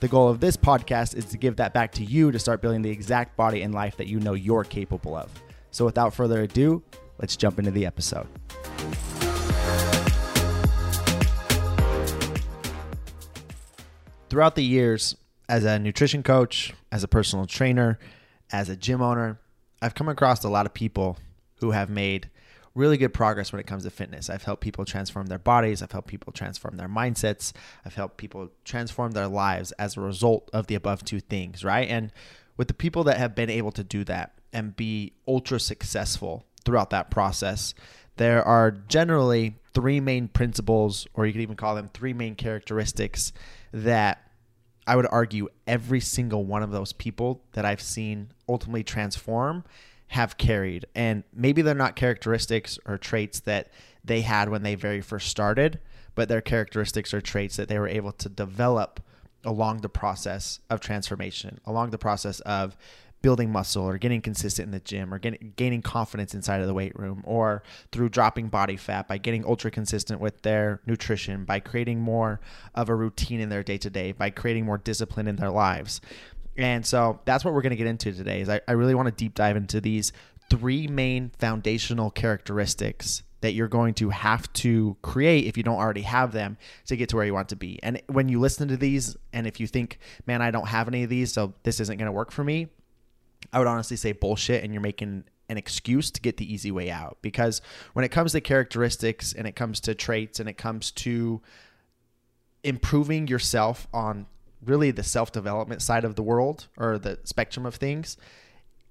The goal of this podcast is to give that back to you to start building the exact body and life that you know you're capable of. So, without further ado, let's jump into the episode. Throughout the years, as a nutrition coach, as a personal trainer, as a gym owner, I've come across a lot of people who have made really good progress when it comes to fitness. I've helped people transform their bodies, I've helped people transform their mindsets, I've helped people transform their lives as a result of the above two things, right? And with the people that have been able to do that and be ultra successful throughout that process, there are generally three main principles, or you could even call them three main characteristics that I would argue every single one of those people that I've seen ultimately transform have carried. And maybe they're not characteristics or traits that they had when they very first started, but they're characteristics or traits that they were able to develop along the process of transformation, along the process of building muscle or getting consistent in the gym or getting, gaining confidence inside of the weight room or through dropping body fat by getting ultra consistent with their nutrition by creating more of a routine in their day to day by creating more discipline in their lives and so that's what we're going to get into today is I, I really want to deep dive into these three main foundational characteristics that you're going to have to create if you don't already have them to get to where you want to be. And when you listen to these, and if you think, man, I don't have any of these, so this isn't going to work for me, I would honestly say bullshit, and you're making an excuse to get the easy way out. Because when it comes to characteristics and it comes to traits and it comes to improving yourself on really the self development side of the world or the spectrum of things,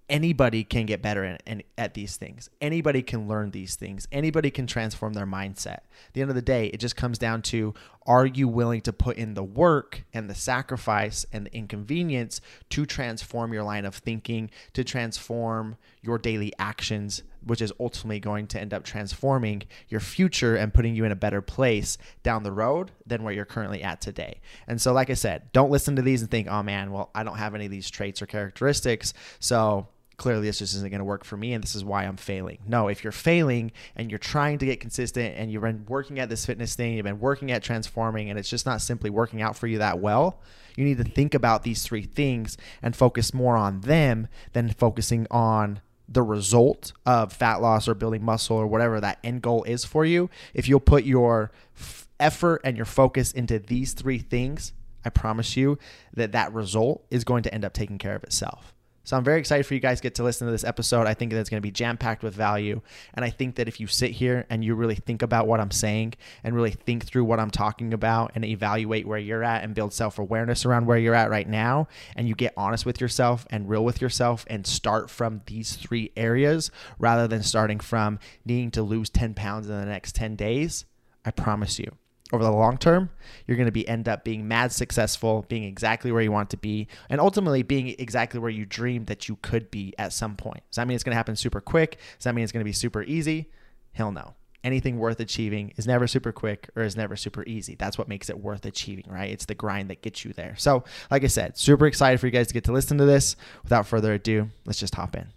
anybody can get better in, at these things. Anybody can learn these things. Anybody can transform their mindset. At the end of the day, it just comes down to are you willing to put in the work and the sacrifice and the inconvenience to transform your line of thinking, to transform your daily actions, which is ultimately going to end up transforming your future and putting you in a better place down the road than where you're currently at today. And so, like I said, don't listen to these and think, oh man, well, I don't have any of these traits or characteristics. So, clearly this just isn't going to work for me and this is why I'm failing. No, if you're failing and you're trying to get consistent and you've been working at this fitness thing, you've been working at transforming and it's just not simply working out for you that well, you need to think about these three things and focus more on them than focusing on the result of fat loss or building muscle or whatever that end goal is for you. If you'll put your f- effort and your focus into these three things, I promise you that that result is going to end up taking care of itself. So I'm very excited for you guys to get to listen to this episode. I think that it's going to be jam packed with value. And I think that if you sit here and you really think about what I'm saying and really think through what I'm talking about and evaluate where you're at and build self awareness around where you're at right now, and you get honest with yourself and real with yourself and start from these three areas rather than starting from needing to lose 10 pounds in the next 10 days, I promise you over the long term, you're going to be end up being mad successful, being exactly where you want to be, and ultimately being exactly where you dreamed that you could be at some point. Does that mean it's going to happen super quick? Does that mean it's going to be super easy? Hell no. Anything worth achieving is never super quick or is never super easy. That's what makes it worth achieving, right? It's the grind that gets you there. So, like I said, super excited for you guys to get to listen to this. Without further ado, let's just hop in.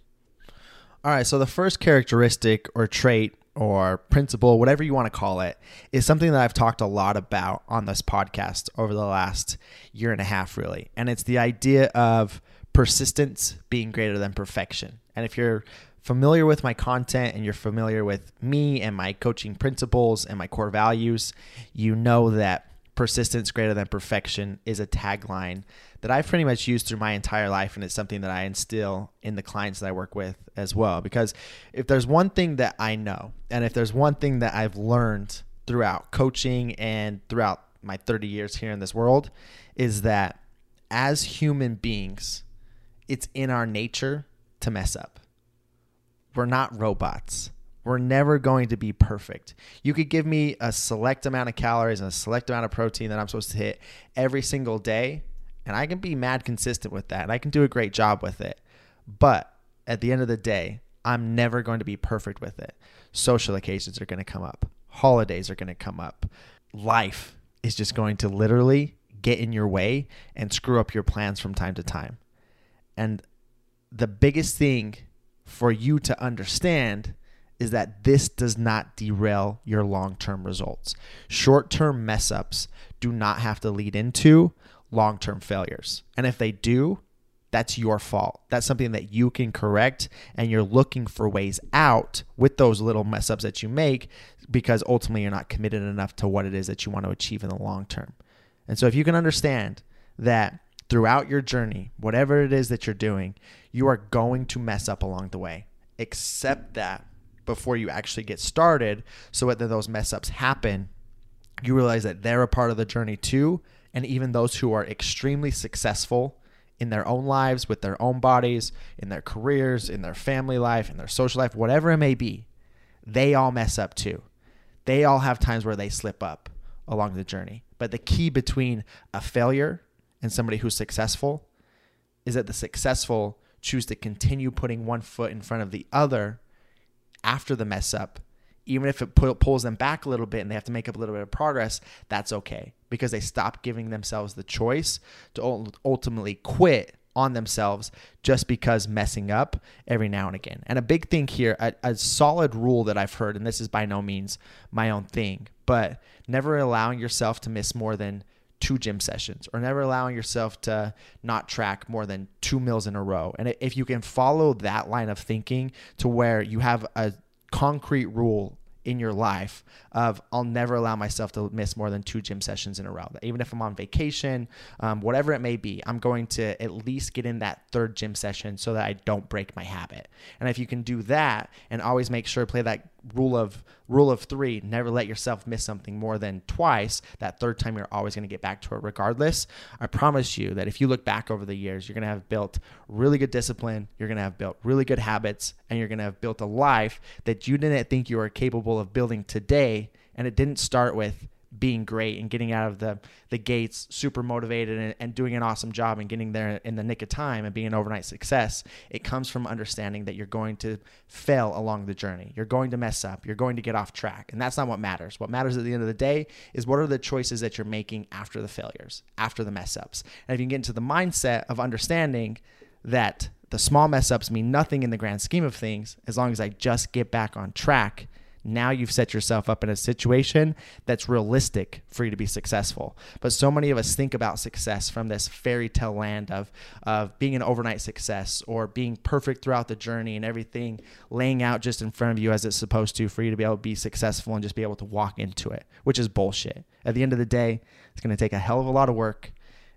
All right, so the first characteristic or trait or principle, whatever you want to call it, is something that I've talked a lot about on this podcast over the last year and a half, really. And it's the idea of persistence being greater than perfection. And if you're familiar with my content and you're familiar with me and my coaching principles and my core values, you know that persistence greater than perfection is a tagline that I've pretty much used through my entire life. And it's something that I instill in the clients that I work with as well. Because if there's one thing that I know, and if there's one thing that I've learned throughout coaching and throughout my 30 years here in this world, is that as human beings, it's in our nature to mess up. We're not robots. We're never going to be perfect. You could give me a select amount of calories and a select amount of protein that I'm supposed to hit every single day, and I can be mad consistent with that, and I can do a great job with it. But at the end of the day, I'm never going to be perfect with it. Social occasions are going to come up, holidays are going to come up. Life is just going to literally get in your way and screw up your plans from time to time. And the biggest thing for you to understand is that this does not derail your long term results. Short term mess ups do not have to lead into long term failures. And if they do, that's your fault. That's something that you can correct, and you're looking for ways out with those little mess ups that you make because ultimately you're not committed enough to what it is that you want to achieve in the long term. And so, if you can understand that throughout your journey, whatever it is that you're doing, you are going to mess up along the way. Accept that before you actually get started so that those mess ups happen, you realize that they're a part of the journey too. And even those who are extremely successful in their own lives, with their own bodies, in their careers, in their family life, in their social life, whatever it may be, they all mess up too. They all have times where they slip up along the journey. But the key between a failure and somebody who's successful is that the successful choose to continue putting one foot in front of the other after the mess up, even if it pulls them back a little bit and they have to make up a little bit of progress, that's okay because they stop giving themselves the choice to ultimately quit on themselves just because messing up every now and again. And a big thing here, a, a, solid rule that I've heard, and this is by no means my own thing, but never allowing yourself to miss more than two gym sessions or never allowing yourself to not track more than two meals in a row. And if you can follow that line of thinking to where you have a concrete rule in your life of I'll never allow myself to miss more than two gym sessions in a row. Even if I'm on vacation, um, whatever it may be, I'm going to at least get in that third gym session so that I don't break my habit. And if you can do that and always make sure to play that rule of rule of three never let yourself miss something more than twice that third time you're always going to get back to it regardless. I promise you that if you look back over the years you're going to have built really good discipline you're going to have built really good habits and you're going to have built a life that you didn't think you were capable of building today and it didn't start with being great and getting out of the the gates super motivated and, and, doing an awesome job and getting there in the nick of time and being an overnight success it comes from understanding that you're going to fail along the journey. You're going to mess up. You're going to get off track. And that's not what matters. What matters at the end of the day is what are the choices that you're making after the failures after the mess ups. And if you can get into the mindset of understanding that the small mess ups mean nothing in the grand scheme of things as long as i just get back on track now you've set yourself up in a situation that's realistic for you to be successful. But so many of us think about success from this fairy tale land of, of being an overnight success or being perfect throughout the journey and everything laying out just in front of you as it's supposed to for you to be able to be successful and just be able to walk into it, which is bullshit. At the end of the day, it's going to take a hell of a lot of work.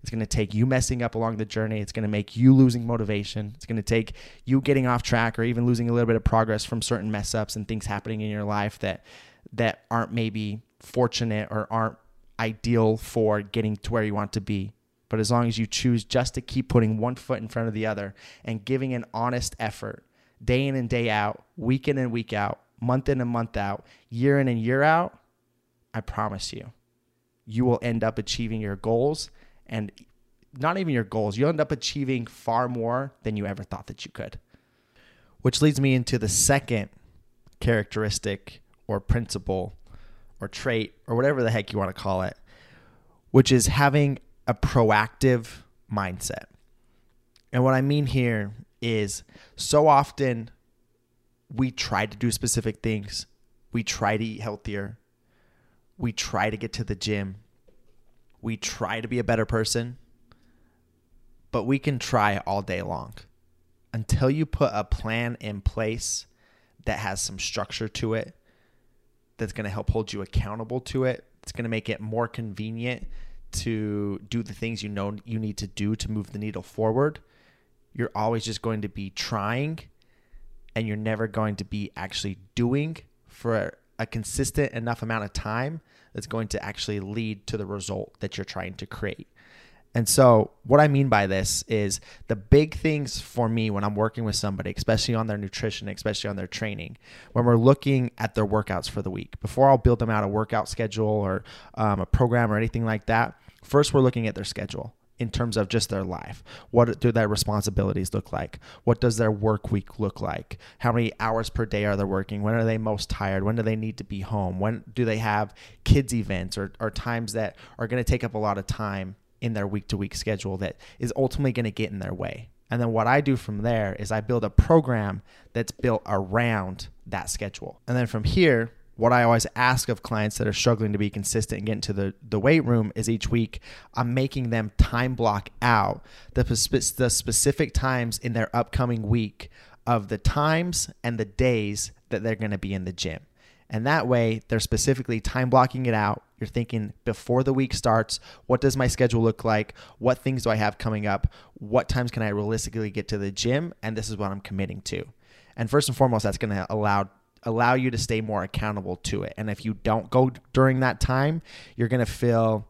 It's going to take you messing up along the journey. It's going to make you losing motivation. It's going to take you getting off track or even losing a little bit of progress from certain mess ups and things happening in your life that that aren't maybe fortunate or aren't ideal for getting to where you want to be. But as long as you choose just to keep putting one foot in front of the other and giving an honest effort day in and day out, week in and week out, month in and month out, year in and year out, I promise you, you will end up achieving your goals and not even your goals. You'll end up achieving far more than you ever thought that you could. Which leads me into the second characteristic or principle or trait or whatever the heck you want to call it, which is having a proactive mindset. And what I mean here is so often we try to do specific things, we try to eat healthier, we try to get to the gym, we try to be a better person, but we can try all day long. Until you put a plan in place that has some structure to it, that's going to help hold you accountable to it, it's going to make it more convenient to do the things you know you need to do to move the needle forward. You're always just going to be trying and you're never going to be actually doing for a consistent enough amount of time that's going to actually lead to the result that you're trying to create. And so, what I mean by this is the big things for me when I'm working with somebody, especially on their nutrition, especially on their training, when we're looking at their workouts for the week, before I'll build them out a workout schedule or um, a program or anything like that, first we're looking at their schedule in terms of just their life. What do their responsibilities look like? What does their work week look like? How many hours per day are they working? When are they most tired? When do they need to be home? When do they have kids events or, or times that are going to take up a lot of time in their week to week schedule that is ultimately going to get in their way? And then what I do from there is I build a program that's built around that schedule. And then from here, what I always ask of clients that are struggling to be consistent and get into the, the weight room is each week I'm making them time block out the, the specific times in their upcoming week of the times and the days that they're going to be in the gym. And that way, they're specifically time blocking it out. You're thinking before the week starts, what does my schedule look like? What things do I have coming up? What times can I realistically get to the gym? And this is what I'm committing to. And first and foremost, that's going to allow allow you to stay more accountable to it. And if you don't go during that time, you're going to feel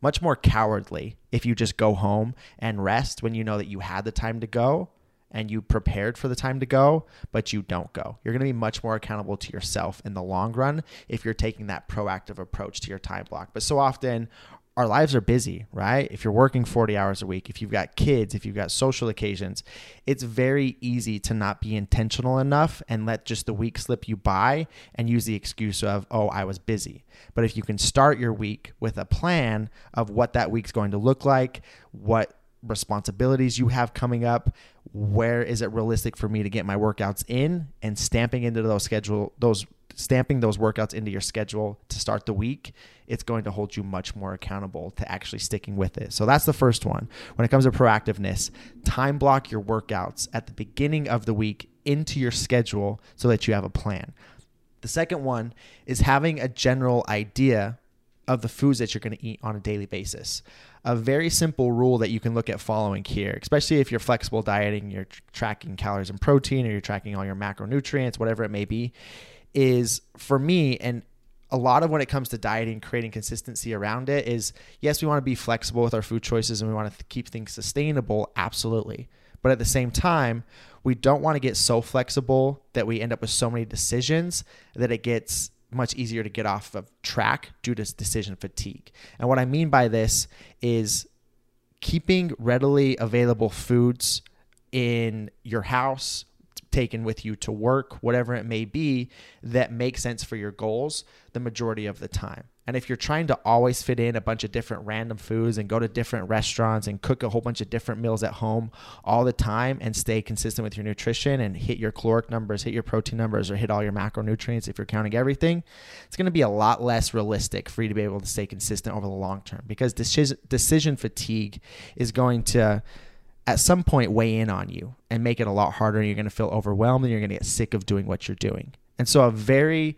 much more cowardly if you just go home and rest when you know that you had the time to go and you prepared for the time to go, but you don't go. You're going to be much more accountable to yourself in the long run if you're taking that proactive approach to your time block. But so often, our lives are busy, right? If you're working 40 hours a week, if you've got kids, if you've got social occasions, it's very easy to not be intentional enough and let just the week slip you by and use the excuse of, oh, I was busy. But if you can start your week with a plan of what that week's going to look like, what responsibilities you have coming up, where is it realistic for me to get my workouts in and stamping into those schedule those stamping those workouts into your schedule to start the week, it's going to hold you much more accountable to actually sticking with it. So that's the first one. When it comes to proactiveness, time block your workouts at the beginning of the week into your schedule so that you have a plan. The second one is having a general idea of the foods that you're going to eat on a daily basis. A very simple rule that you can look at following here, especially if you're flexible dieting, you're tracking calories and protein, or you're tracking all your macronutrients, whatever it may be, is for me and a lot of when it comes to dieting creating consistency around it is yes we want to be flexible with our food choices and we want to keep things sustainable absolutely. But at the same time we don't want to get so flexible that we end up with so many decisions that it gets much easier to get off of track due to decision fatigue. And what i mean by this is keeping readily available foods in your house taken with you to work, whatever it may be, that makes sense for your goals the majority of the time. And if you're trying to always fit in a bunch of different random foods and go to different restaurants and cook a whole bunch of different meals at home all the time and stay consistent with your nutrition and hit your caloric numbers, hit your protein numbers, or hit all your macronutrients if you're counting everything, it's going to be a lot less realistic for you to be able to stay consistent over the long term because decision fatigue is going to at some point weigh in on you and make it a lot harder. And you're going to feel overwhelmed and you're going to get sick of doing what you're doing. And so, a very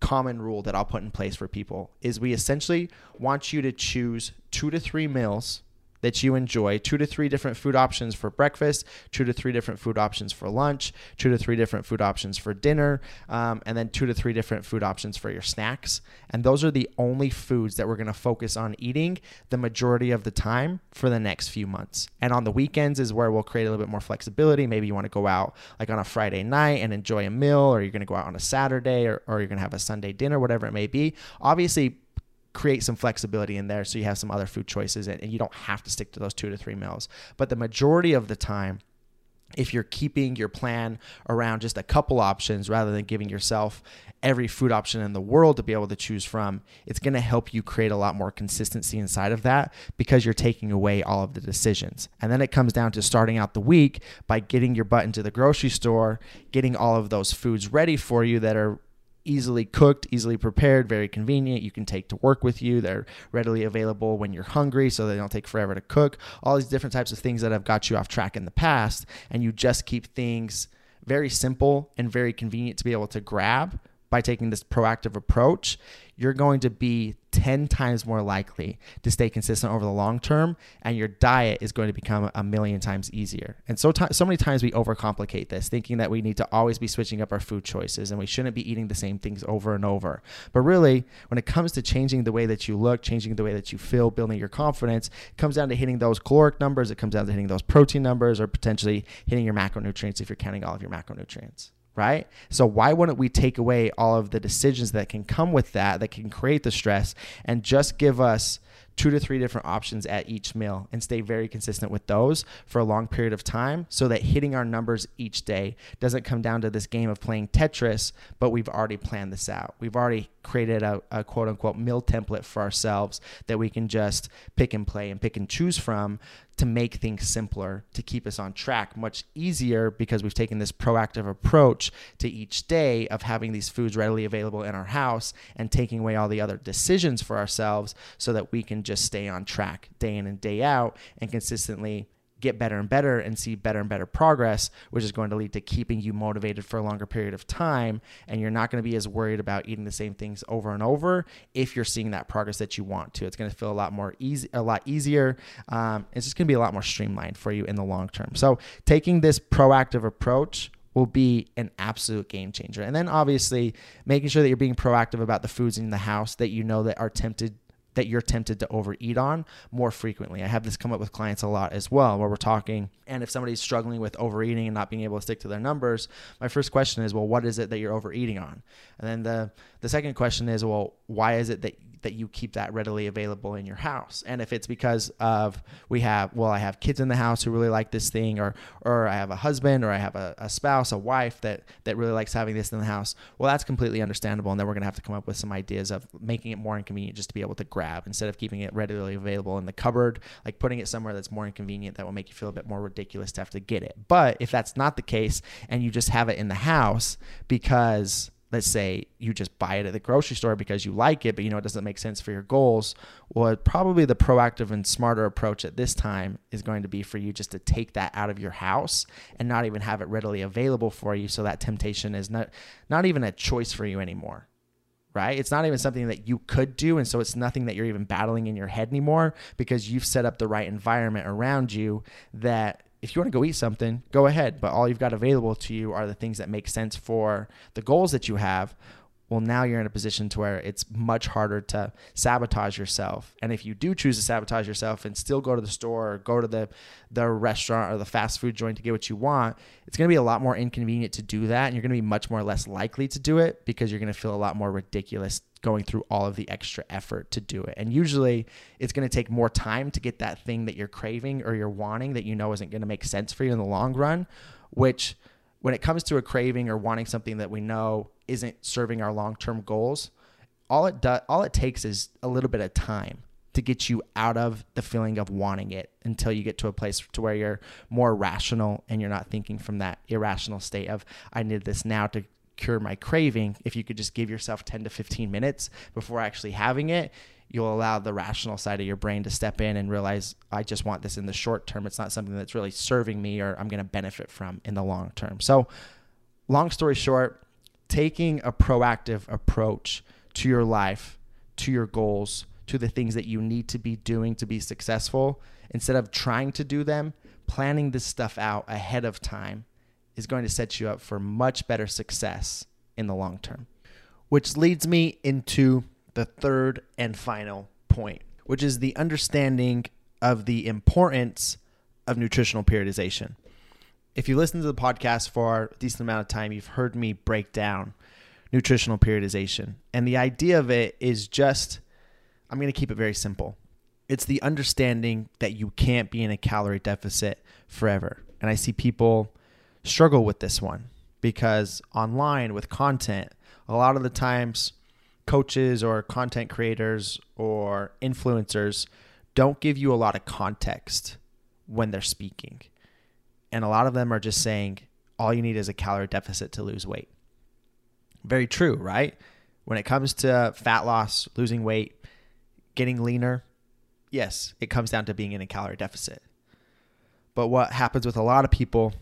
common rule that I'll put in place for people is we essentially want you to choose two to three meals that you enjoy two to three different food options for breakfast, two to three different food options for lunch, two to three different food options for dinner, um, and then two to three different food options for your snacks. And those are the only foods that we're going to focus on eating the majority of the time for the next few months. And on the weekends is where we'll create a little bit more flexibility. Maybe you want to go out like on a Friday night and enjoy a meal, or you're going to go out on a Saturday, or, or you're going to have a Sunday dinner, whatever it may be. Obviously, create some flexibility in there so you have some other food choices and, you don't have to stick to those two to three meals. But the majority of the time, if you're keeping your plan around just a couple options rather than giving yourself every food option in the world to be able to choose from, it's going to help you create a lot more consistency inside of that because you're taking away all of the decisions. And then it comes down to starting out the week by getting your butt into the grocery store, getting all of those foods ready for you that are easily cooked, easily prepared, very convenient. You can take to work with you. They're readily available when you're hungry, so they don't take forever to cook. All these different types of things that have got you off track in the past, and you just keep things very simple and very convenient to be able to grab by taking this proactive approach, you're going to be 10 times more likely to stay consistent over the long term and your diet is going to become a million times easier. And so t- so many times we overcomplicate this thinking that we need to always be switching up our food choices and we shouldn't be eating the same things over and over. But really, when it comes to changing the way that you look, changing the way that you feel, building your confidence, it comes down to hitting those caloric numbers, it comes down to hitting those protein numbers or potentially hitting your macronutrients if you're counting all of your macronutrients right? So why wouldn't we take away all of the decisions that can come with that, that can create the stress, and just give us two to three different options at each meal and stay very consistent with those for a long period of time so that hitting our numbers each day doesn't come down to this game of playing Tetris, but we've already planned this out. We've already created a, a quote unquote meal template for ourselves that we can just pick and play and pick and choose from to make things simpler, to keep us on track much easier because we've taken this proactive approach to each day of having these foods readily available in our house and taking away all the other decisions for ourselves so that we can just stay on track day in and day out and consistently get better and better and see better and better progress, which is going to lead to keeping you motivated for a longer period of time. And you're not going to be as worried about eating the same things over and over if you're seeing that progress that you want to. It's going to feel a lot more easy, a lot easier. Um, it's just going to be a lot more streamlined for you in the long term. So taking this proactive approach will be an absolute game changer. And then obviously making sure that you're being proactive about the foods in the house that you know that are tempted that you're tempted to overeat on more frequently. I have this come up with clients a lot as well, where we're talking. And if somebody's struggling with overeating and not being able to stick to their numbers, my first question is, well, what is it that you're overeating on? And then the the second question is, well, why is it that that you keep that readily available in your house. And if it's because of we have, well, I have kids in the house who really like this thing, or or I have a husband, or I have a, a spouse, a wife that that really likes having this in the house. Well, that's completely understandable. And then we're gonna have to come up with some ideas of making it more inconvenient just to be able to grab instead of keeping it readily available in the cupboard, like putting it somewhere that's more inconvenient that will make you feel a bit more ridiculous to have to get it. But if that's not the case and you just have it in the house because let's say you just buy it at the grocery store because you like it, but you know it doesn't make sense for your goals, well, probably the proactive and smarter approach at this time is going to be for you just to take that out of your house and not even have it readily available for you so that temptation is not not even a choice for you anymore. Right? It's not even something that you could do and so it's nothing that you're even battling in your head anymore because you've set up the right environment around you that if you want to go eat something, go ahead. But all you've got available to you are the things that make sense for the goals that you have. Well, now you're in a position to where it's much harder to sabotage yourself. And if you do choose to sabotage yourself and still go to the store or go to the the restaurant or the fast food joint to get what you want, it's going to be a lot more inconvenient to do that and you're going to be much more less likely to do it because you're going to feel a lot more ridiculous going through all of the extra effort to do it. And usually it's going to take more time to get that thing that you're craving or you're wanting that you know isn't going to make sense for you in the long run, which when it comes to a craving or wanting something that we know isn't serving our long-term goals, all it does all it takes is a little bit of time to get you out of the feeling of wanting it until you get to a place to where you're more rational and you're not thinking from that irrational state of I need this now to cure my craving, if you could just give yourself 10 to 15 minutes before actually having it, you'll allow the rational side of your brain to step in and realize I just want this in the short term. It's not something that's really serving me or I'm going to benefit from in the long term. So, long story short, taking a proactive approach to your life, to your goals, to the things that you need to be doing to be successful, instead of trying to do them, planning this stuff out ahead of time is going to set you up for much better success in the long term. Which leads me into the third and final point, which is the understanding of the importance of nutritional periodization. If you listen to the podcast for a decent amount of time, you've heard me break down nutritional periodization. And the idea of it is just, I'm going to keep it very simple. It's the understanding that you can't be in a calorie deficit forever. And I see people struggle with this one because online with content, a lot of the times coaches or content creators or influencers don't give you a lot of context when they're speaking. And a lot of them are just saying all you need is a calorie deficit to lose weight. Very true, right? When it comes to fat loss, losing weight, getting leaner, yes, it comes down to being in a calorie deficit. But what happens with a lot of people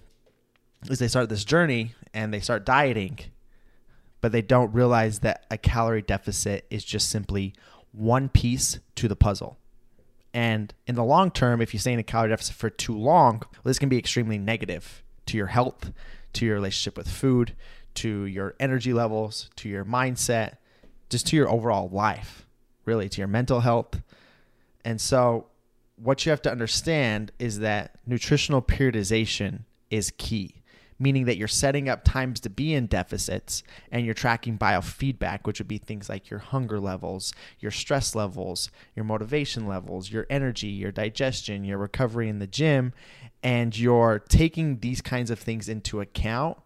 is they start this journey and they start dieting, but they don't realize that a calorie deficit is just simply one piece to the puzzle. And in the long term, if you stay in a calorie deficit for too long, well, this can be extremely negative to your health, to your relationship with food, to your energy levels, to your mindset, just to your overall life, really, to your mental health. And so, what you have to understand is that nutritional periodization is key meaning that you're setting up times to be in deficits and you're tracking biofeedback, which would be things like your hunger levels, your stress levels, your motivation levels, your energy, your digestion, your recovery in the gym. And you're taking these kinds of things into account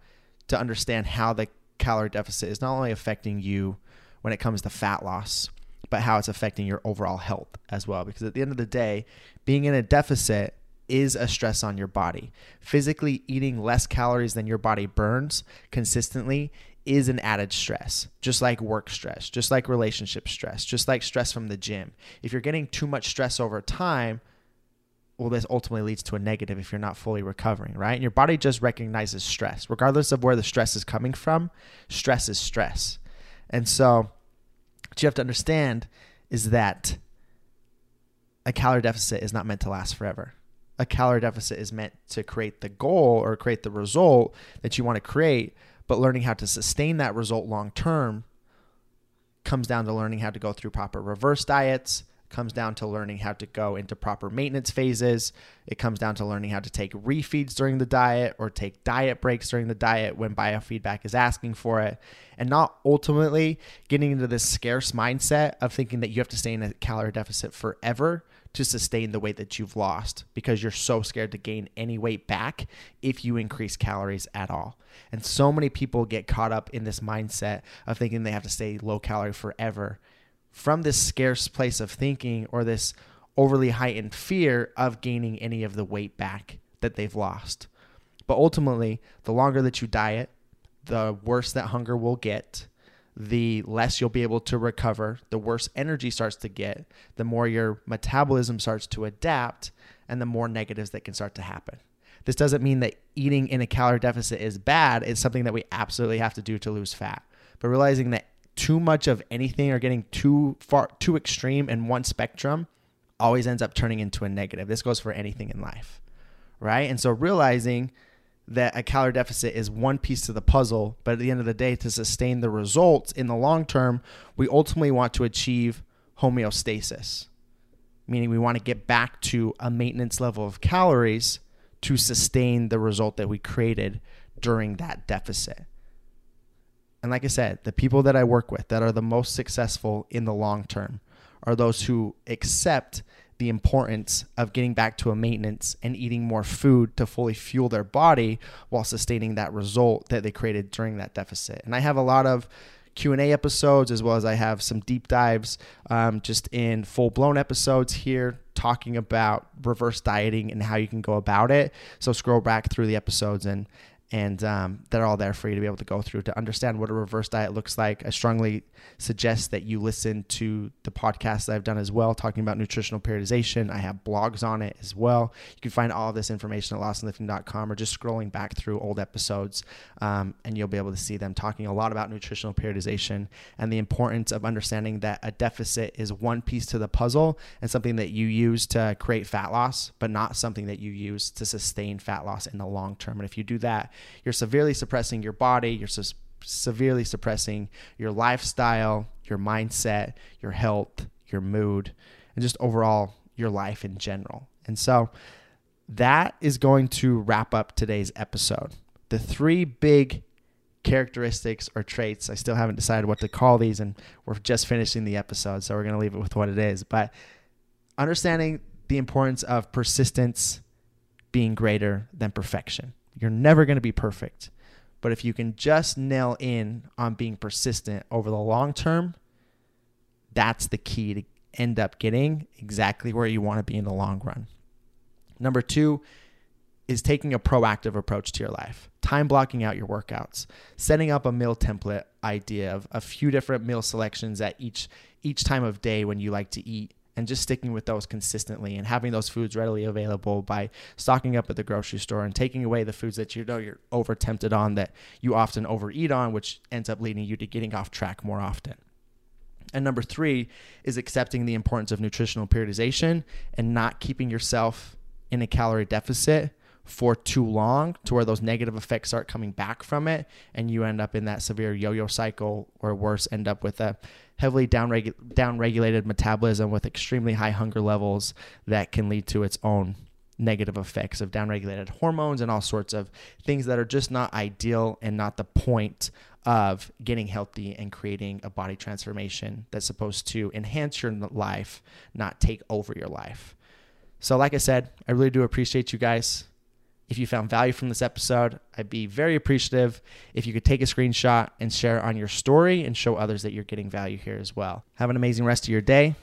to understand how the calorie deficit is not only affecting you when it comes to fat loss, but how it's affecting your overall health as well. Because at the end of the day, being in a deficit is a stress on your body. Physically eating less calories than your body burns consistently is an added stress, just like work stress, just like relationship stress, just like stress from the gym. If you're getting too much stress over time, well, this ultimately leads to a negative if you're not fully recovering, right? And your body just recognizes stress, regardless of where the stress is coming from. Stress is stress. And so, what you have to understand is that a calorie deficit is not meant to last forever a calorie deficit is meant to create the goal or create the result that you want to create, but learning how to sustain that result long term comes down to learning how to go through proper reverse diets, comes down to learning how to go into proper maintenance phases. It comes down to learning how to take refeeds during the diet or take diet breaks during the diet when biofeedback is asking for it. And not ultimately getting into this scarce mindset of thinking that you have to stay in a calorie deficit forever to sustain the weight that you've lost because you're so scared to gain any weight back if you increase calories at all. And so many people get caught up in this mindset of thinking they have to stay low calorie forever from this scarce place of thinking or this overly heightened fear of gaining any of the weight back that they've lost. But ultimately, the longer that you diet, the worse that hunger will get the less you'll be able to recover, the worse energy starts to get, the more your metabolism starts to adapt, and the more negatives that can start to happen. This doesn't mean that eating in a calorie deficit is bad. It's something that we absolutely have to do to lose fat. But realizing that too much of anything or getting too far too extreme in one spectrum always ends up turning into a negative. This goes for anything in life. Right? And so realizing that a calorie deficit is one piece to the puzzle, but at the end of the day, to sustain the results in the long term, we ultimately want to achieve homeostasis, meaning we want to get back to a maintenance level of calories to sustain the result that we created during that deficit. And like I said, the people that I work with that are the most successful in the long term are those who accept the importance of getting back to a maintenance and eating more food to fully fuel their body while sustaining that result that they created during that deficit. And I have a lot of Q&A episodes as well as I have some deep dives um, just in full-blown episodes here talking about reverse dieting and how you can go about it. So scroll back through the episodes and and um, they're all there for you to be able to go through to understand what a reverse diet looks like. I strongly suggest that you listen to the podcast that I've done as well, talking about nutritional periodization. I have blogs on it as well. You can find all this information at lostandlifting.com or just scrolling back through old episodes, um, and you'll be able to see them talking a lot about nutritional periodization and the importance of understanding that a deficit is one piece to the puzzle and something that you use to create fat loss, but not something that you use to sustain fat loss in the long term. And if you do that, you're severely suppressing your body, you're su- severely suppressing your lifestyle, your mindset, your health, your mood, and just overall your life in general. And so that is going to wrap up today's episode. The three big characteristics or traits, I still haven't decided what to call these, and we're just finishing the episode, so we're going to leave it with what it is. But understanding the importance of persistence being greater than perfection. You're never going to be perfect. But if you can just nail in on being persistent over the long term, that's the key to end up getting exactly where you want to be in the long run. Number two is taking a proactive approach to your life, time blocking out your workouts, setting up a meal template idea of a few different meal selections at each each time of day when you like to eat and just sticking with those consistently and having those foods readily available by stocking up at the grocery store and taking away the foods that you know you're over tempted on that you often overeat on, which ends up leading you to getting off track more often. And number three is accepting the importance of nutritional periodization and not keeping yourself in a calorie deficit for too long to where those negative effects start coming back from it and you end up in that severe yo-yo cycle or worse end up with a heavily down down regulated metabolism with extremely high hunger levels that can lead to its own negative effects of downregulated hormones and all sorts of things that are just not ideal and not the point of getting healthy and creating a body transformation that's supposed to enhance your life, not take over your life. So, like I said, I really do appreciate you guys. If you found value from this episode, I'd be very appreciative if you could take a screenshot and share on your story and show others that you're getting value here as well. Have an amazing rest of your day,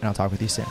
and I'll talk with you soon.